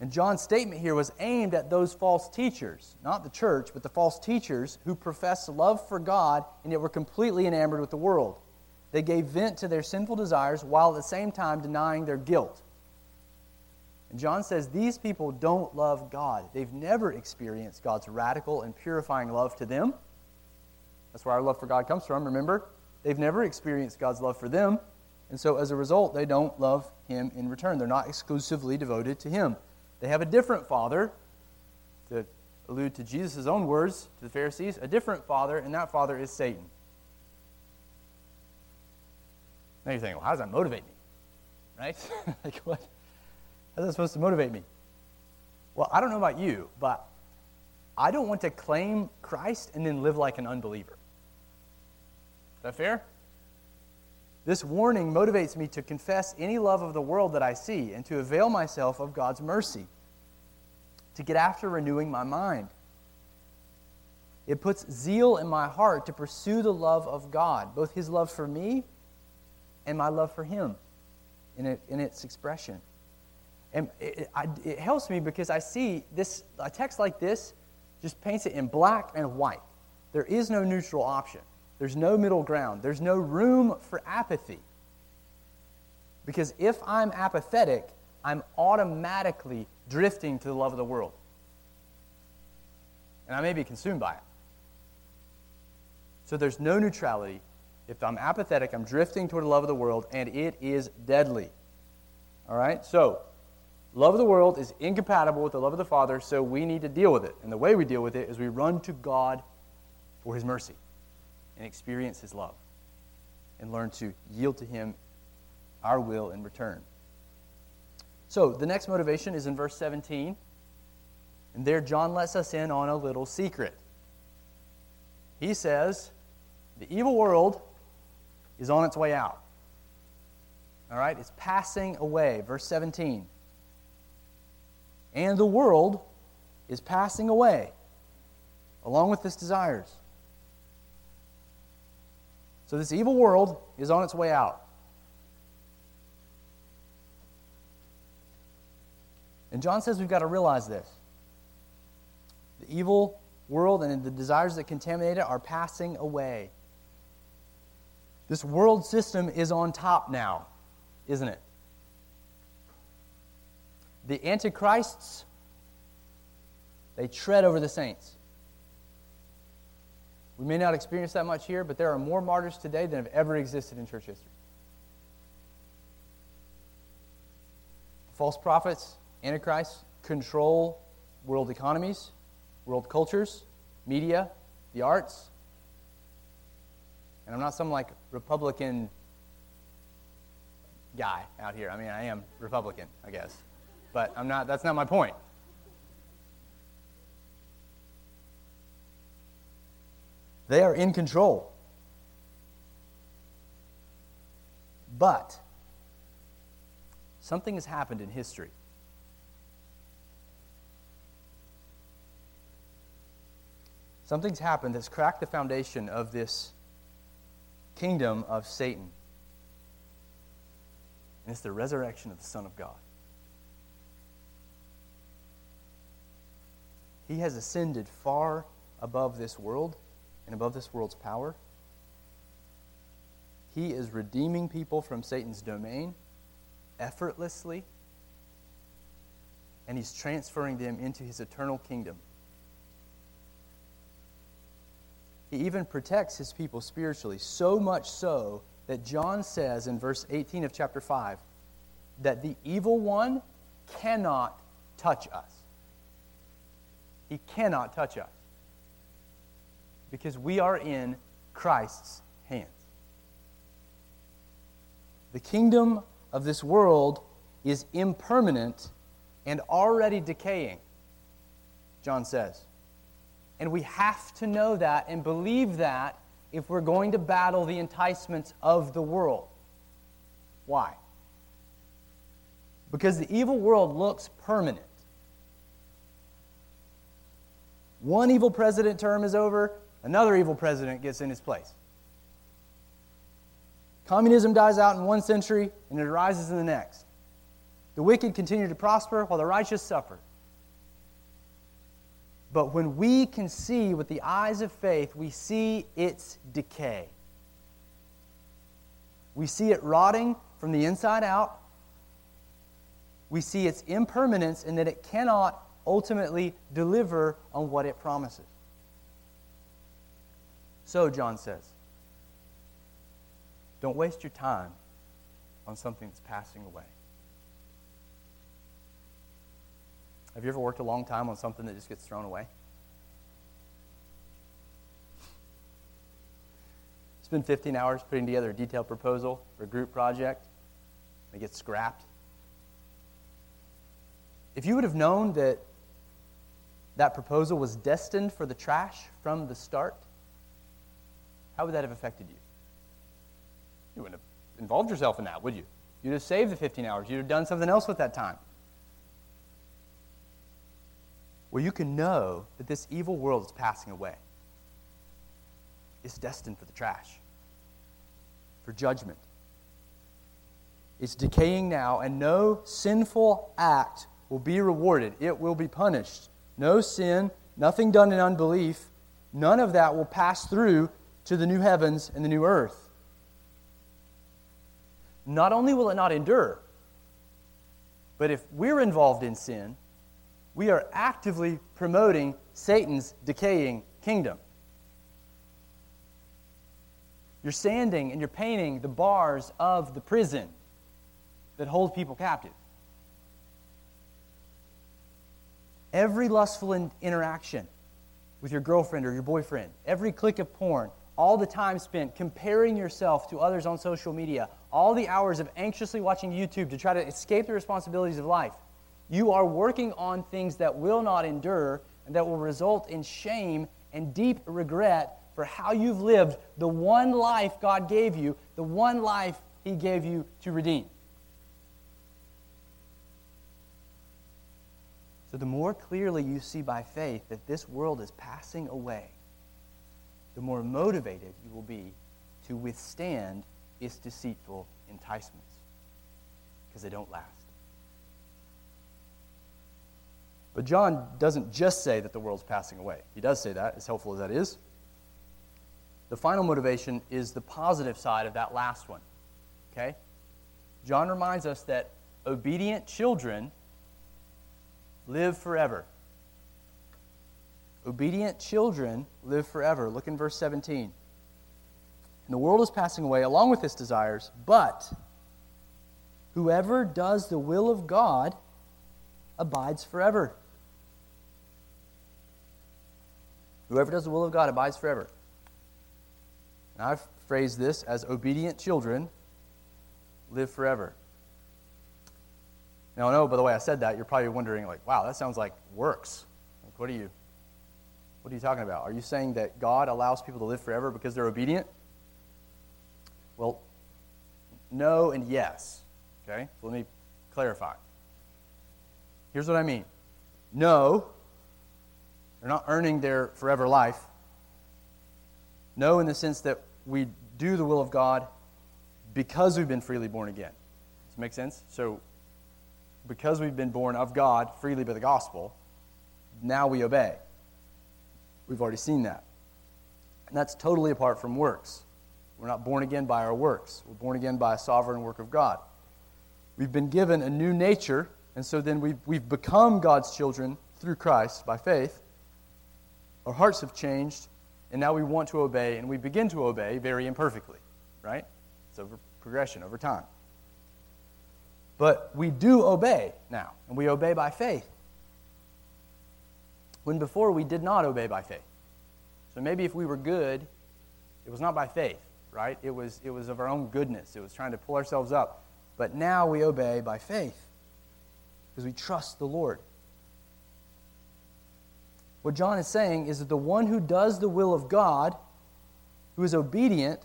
And John's statement here was aimed at those false teachers, not the church, but the false teachers who professed love for God and yet were completely enamored with the world. They gave vent to their sinful desires while at the same time denying their guilt. And John says these people don't love God. They've never experienced God's radical and purifying love to them. That's where our love for God comes from, remember? They've never experienced God's love for them, and so as a result, they don't love Him in return. They're not exclusively devoted to Him. They have a different Father, to allude to Jesus' own words to the Pharisees, a different Father, and that Father is Satan. Now you're thinking, well, how does that motivate me? Right? like, what? How's that supposed to motivate me? Well, I don't know about you, but I don't want to claim Christ and then live like an unbeliever. Is that fair? This warning motivates me to confess any love of the world that I see and to avail myself of God's mercy, to get after renewing my mind. It puts zeal in my heart to pursue the love of God, both His love for me and my love for Him in, it, in its expression. And it, it, helps me because I see this, a text like this just paints it in black and white. There is no neutral option. There's no middle ground. There's no room for apathy. Because if I'm apathetic, I'm automatically drifting to the love of the world. And I may be consumed by it. So there's no neutrality. If I'm apathetic, I'm drifting toward the love of the world, and it is deadly. All right? So, love of the world is incompatible with the love of the Father, so we need to deal with it. And the way we deal with it is we run to God for His mercy and experience His love and learn to yield to Him our will in return. So the next motivation is in verse 17. And there, John lets us in on a little secret. He says, The evil world is on its way out. All right? It's passing away. Verse 17. And the world is passing away along with its desires. So, this evil world is on its way out. And John says we've got to realize this. The evil world and the desires that contaminate it are passing away. This world system is on top now, isn't it? The antichrists, they tread over the saints. We may not experience that much here, but there are more martyrs today than have ever existed in church history. False prophets, antichrists control world economies, world cultures, media, the arts. And I'm not some like Republican guy out here. I mean, I am Republican, I guess. But I'm not that's not my point. They are in control. But something has happened in history. Something's happened that's cracked the foundation of this kingdom of Satan. And it's the resurrection of the Son of God. He has ascended far above this world and above this world's power. He is redeeming people from Satan's domain effortlessly, and he's transferring them into his eternal kingdom. He even protects his people spiritually, so much so that John says in verse 18 of chapter 5 that the evil one cannot touch us. He cannot touch us because we are in Christ's hands. The kingdom of this world is impermanent and already decaying, John says. And we have to know that and believe that if we're going to battle the enticements of the world. Why? Because the evil world looks permanent. One evil president term is over, another evil president gets in his place. Communism dies out in one century and it arises in the next. The wicked continue to prosper while the righteous suffer. But when we can see with the eyes of faith, we see its decay. We see it rotting from the inside out. We see its impermanence and that it cannot ultimately deliver on what it promises. So, John says, don't waste your time on something that's passing away. Have you ever worked a long time on something that just gets thrown away? Spend 15 hours putting together a detailed proposal for a group project. And it gets scrapped. If you would have known that that proposal was destined for the trash from the start, how would that have affected you? You wouldn't have involved yourself in that, would you? You'd have saved the 15 hours. You'd have done something else with that time. Well, you can know that this evil world is passing away. It's destined for the trash, for judgment. It's decaying now, and no sinful act will be rewarded. It will be punished. No sin, nothing done in unbelief, none of that will pass through to the new heavens and the new earth. Not only will it not endure, but if we're involved in sin, we are actively promoting Satan's decaying kingdom. You're sanding and you're painting the bars of the prison that hold people captive. Every lustful in- interaction with your girlfriend or your boyfriend, every click of porn, all the time spent comparing yourself to others on social media, all the hours of anxiously watching YouTube to try to escape the responsibilities of life, you are working on things that will not endure and that will result in shame and deep regret for how you've lived the one life God gave you, the one life He gave you to redeem. So, the more clearly you see by faith that this world is passing away, the more motivated you will be to withstand its deceitful enticements because they don't last. But John doesn't just say that the world's passing away. He does say that, as helpful as that is. The final motivation is the positive side of that last one. Okay? John reminds us that obedient children live forever. Obedient children live forever. Look in verse 17. And the world is passing away along with its desires, but whoever does the will of God abides forever. Whoever does the will of God abides forever. Now, I've phrased this as obedient children live forever. Now, I know by the way I said that, you're probably wondering, like, wow, that sounds like works. Like, what are you, what are you talking about? Are you saying that God allows people to live forever because they're obedient? Well, no and yes. Okay? So let me clarify. Here's what I mean. No, they're not earning their forever life. No, in the sense that we do the will of God because we've been freely born again. Does that make sense? So because we've been born of God freely by the gospel, now we obey. We've already seen that. And that's totally apart from works. We're not born again by our works. We're born again by a sovereign work of God. We've been given a new nature, and so then we've, we've become God's children through Christ by faith. Our hearts have changed, and now we want to obey, and we begin to obey very imperfectly, right? It's over progression over time. But we do obey now, and we obey by faith. When before we did not obey by faith. So maybe if we were good, it was not by faith, right? It was, it was of our own goodness. It was trying to pull ourselves up. But now we obey by faith because we trust the Lord. What John is saying is that the one who does the will of God, who is obedient,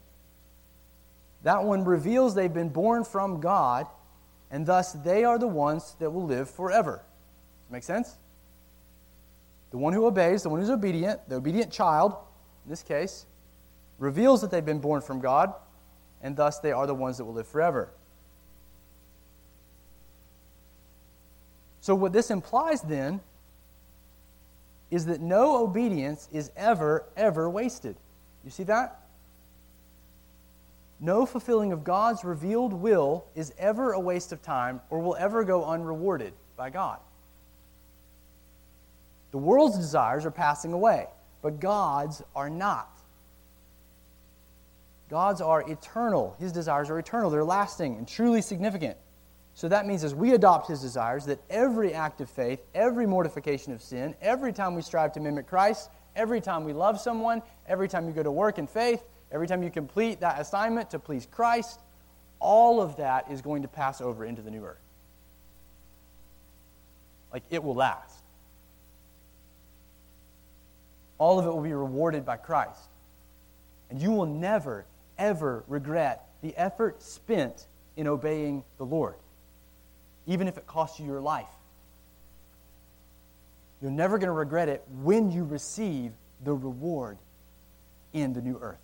that one reveals they've been born from God and thus they are the ones that will live forever. Make sense? The one who obeys, the one who's obedient, the obedient child, in this case, reveals that they've been born from God, and thus they are the ones that will live forever. So, what this implies then is that no obedience is ever, ever wasted. You see that? No fulfilling of God's revealed will is ever a waste of time or will ever go unrewarded by God. The world's desires are passing away, but God's are not. God's are eternal. His desires are eternal. They're lasting and truly significant. So that means as we adopt his desires, that every act of faith, every mortification of sin, every time we strive to mimic Christ, every time we love someone, every time you go to work in faith, Every time you complete that assignment to please Christ, all of that is going to pass over into the new earth. Like it will last. All of it will be rewarded by Christ. And you will never, ever regret the effort spent in obeying the Lord, even if it costs you your life. You're never going to regret it when you receive the reward in the new earth.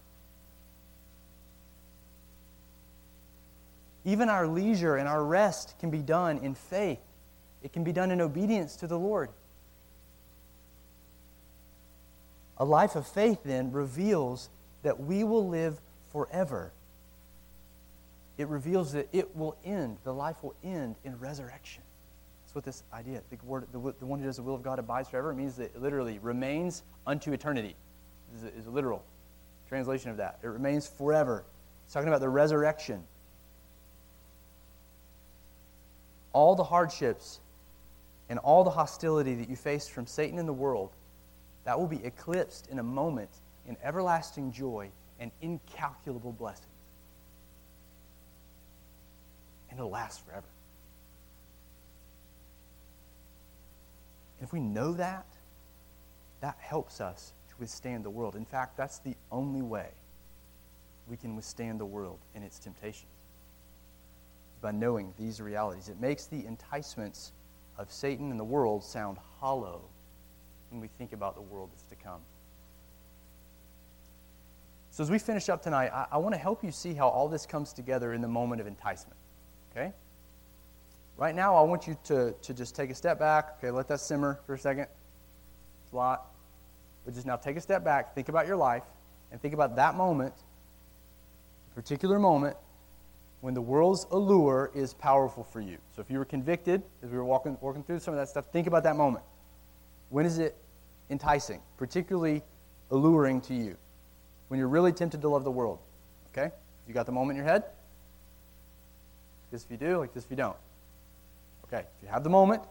Even our leisure and our rest can be done in faith, it can be done in obedience to the Lord. A life of faith, then, reveals that we will live forever. It reveals that it will end, the life will end in resurrection. That's what this idea, the, word, the, the one who does the will of God abides forever, means that it literally remains unto eternity. Is a, is a literal translation of that. It remains forever. It's talking about the resurrection. All the hardships and all the hostility that you face from Satan in the world, that will be eclipsed in a moment in everlasting joy and incalculable blessings. And it'll last forever. And if we know that, that helps us to withstand the world. In fact, that's the only way we can withstand the world and its temptations. By knowing these realities, it makes the enticements of Satan and the world sound hollow when we think about the world that's to come. So, as we finish up tonight, I, I want to help you see how all this comes together in the moment of enticement. Okay? Right now, I want you to, to just take a step back. Okay, let that simmer for a second. It's a lot. But just now take a step back, think about your life, and think about that moment, particular moment, when the world's allure is powerful for you. So if you were convicted, as we were walking, working through some of that stuff, think about that moment. When is it enticing, particularly alluring to you? When you're really tempted to love the world. Okay? You got the moment in your head? Like this if you do, like this if you don't. Okay, if you have the moment,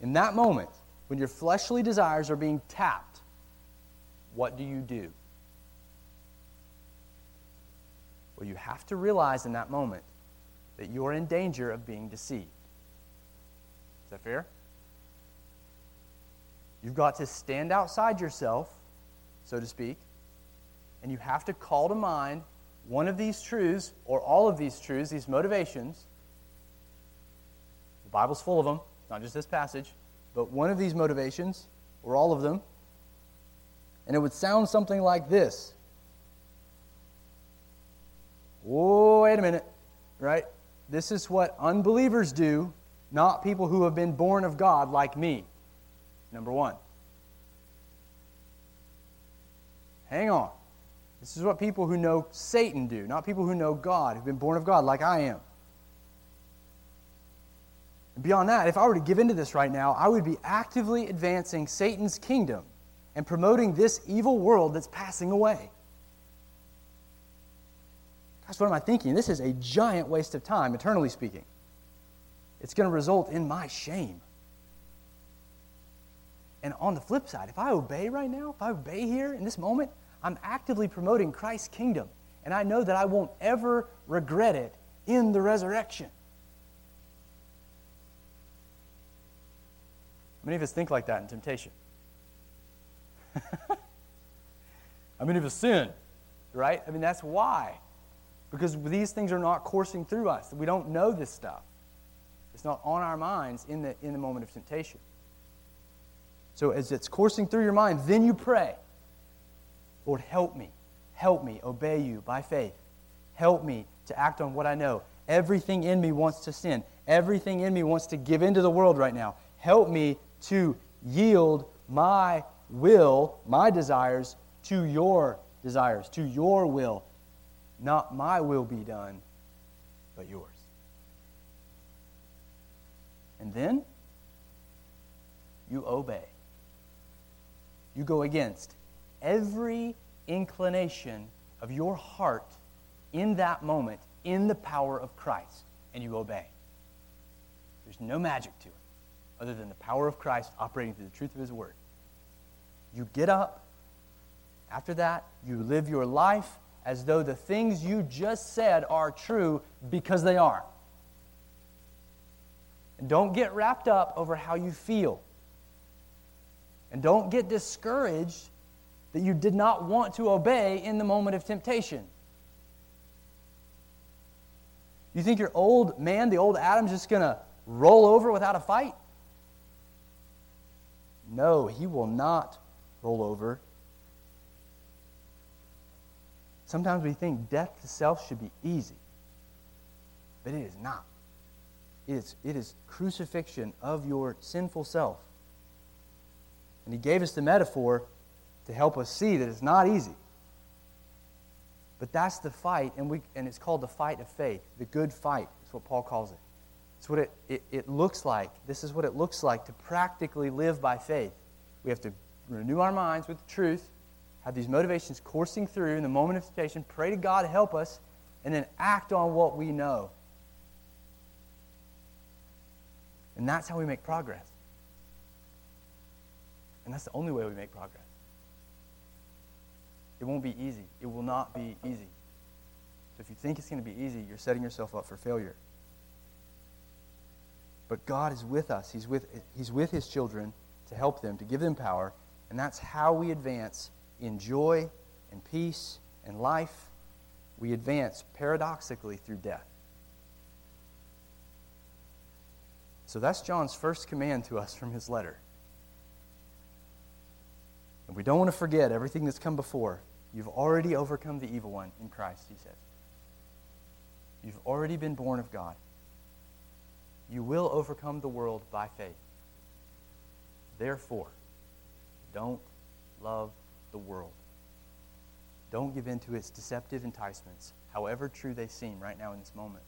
in that moment, when your fleshly desires are being tapped, what do you do? Well, you have to realize in that moment that you are in danger of being deceived. Is that fair? You've got to stand outside yourself, so to speak, and you have to call to mind one of these truths or all of these truths, these motivations. The Bible's full of them, not just this passage, but one of these motivations or all of them. And it would sound something like this Whoa, wait a minute, right? This is what unbelievers do, not people who have been born of God like me. Number one. Hang on. This is what people who know Satan do, not people who know God, who've been born of God like I am. And beyond that, if I were to give into this right now, I would be actively advancing Satan's kingdom and promoting this evil world that's passing away. Gosh, what am I thinking? This is a giant waste of time, eternally speaking. It's going to result in my shame. And on the flip side, if I obey right now, if I obey here in this moment, I'm actively promoting Christ's kingdom. And I know that I won't ever regret it in the resurrection. Many of us think like that in temptation? How many of us sin? Right? I mean, that's why. Because these things are not coursing through us. We don't know this stuff. It's not on our minds in the, in the moment of temptation. So as it's coursing through your mind, then you pray, Lord, help me. Help me obey you by faith. Help me to act on what I know. Everything in me wants to sin. Everything in me wants to give into the world right now. Help me to yield my will, my desires, to your desires, to your will, not my will be done, but yours. And then you obey. You go against every inclination of your heart in that moment in the power of Christ, and you obey. There's no magic to it other than the power of Christ operating through the truth of His Word. You get up. After that, you live your life as though the things you just said are true because they are. And don't get wrapped up over how you feel. And don't get discouraged that you did not want to obey in the moment of temptation. You think your old man, the old Adam's just going to roll over without a fight? No, he will not roll over. Sometimes we think death to self should be easy, but it is not. It is, it is crucifixion of your sinful self. And he gave us the metaphor to help us see that it's not easy. But that's the fight, and, we, and it's called the fight of faith, the good fight, is what Paul calls it. It's what it, it, it looks like. This is what it looks like to practically live by faith. We have to renew our minds with the truth, have these motivations coursing through in the moment of temptation, pray to God help us, and then act on what we know. And that's how we make progress. And that's the only way we make progress. It won't be easy. It will not be easy. So if you think it's going to be easy, you're setting yourself up for failure. But God is with us. He's with, he's with His children to help them, to give them power. And that's how we advance in joy and peace and life. We advance paradoxically through death. So that's John's first command to us from his letter. And we don't want to forget everything that's come before. You've already overcome the evil one in Christ, he says. You've already been born of God. You will overcome the world by faith. Therefore, don't love the world. Don't give in to its deceptive enticements, however true they seem right now in this moment.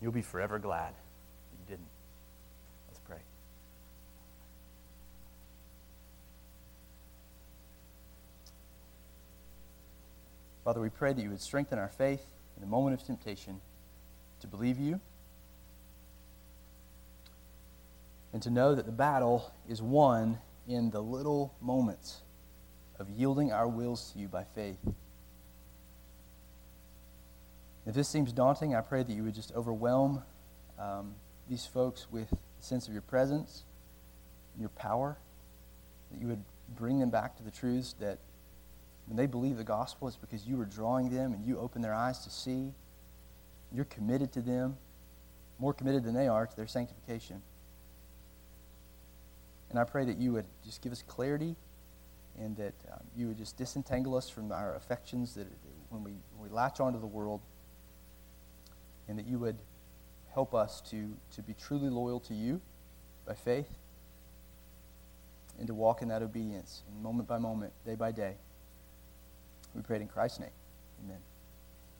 You'll be forever glad that you didn't. Let's pray. Father, we pray that you would strengthen our faith in the moment of temptation to believe you and to know that the battle is won in the little moments of yielding our wills to you by faith. If this seems daunting, I pray that you would just overwhelm um, these folks with a sense of your presence your power, that you would bring them back to the truths that when they believe the gospel, it's because you are drawing them and you open their eyes to see. You're committed to them, more committed than they are to their sanctification. And I pray that you would just give us clarity and that um, you would just disentangle us from our affections that when we, when we latch onto the world, and that you would help us to, to be truly loyal to you by faith and to walk in that obedience, moment by moment, day by day. We pray it in Christ's name. Amen.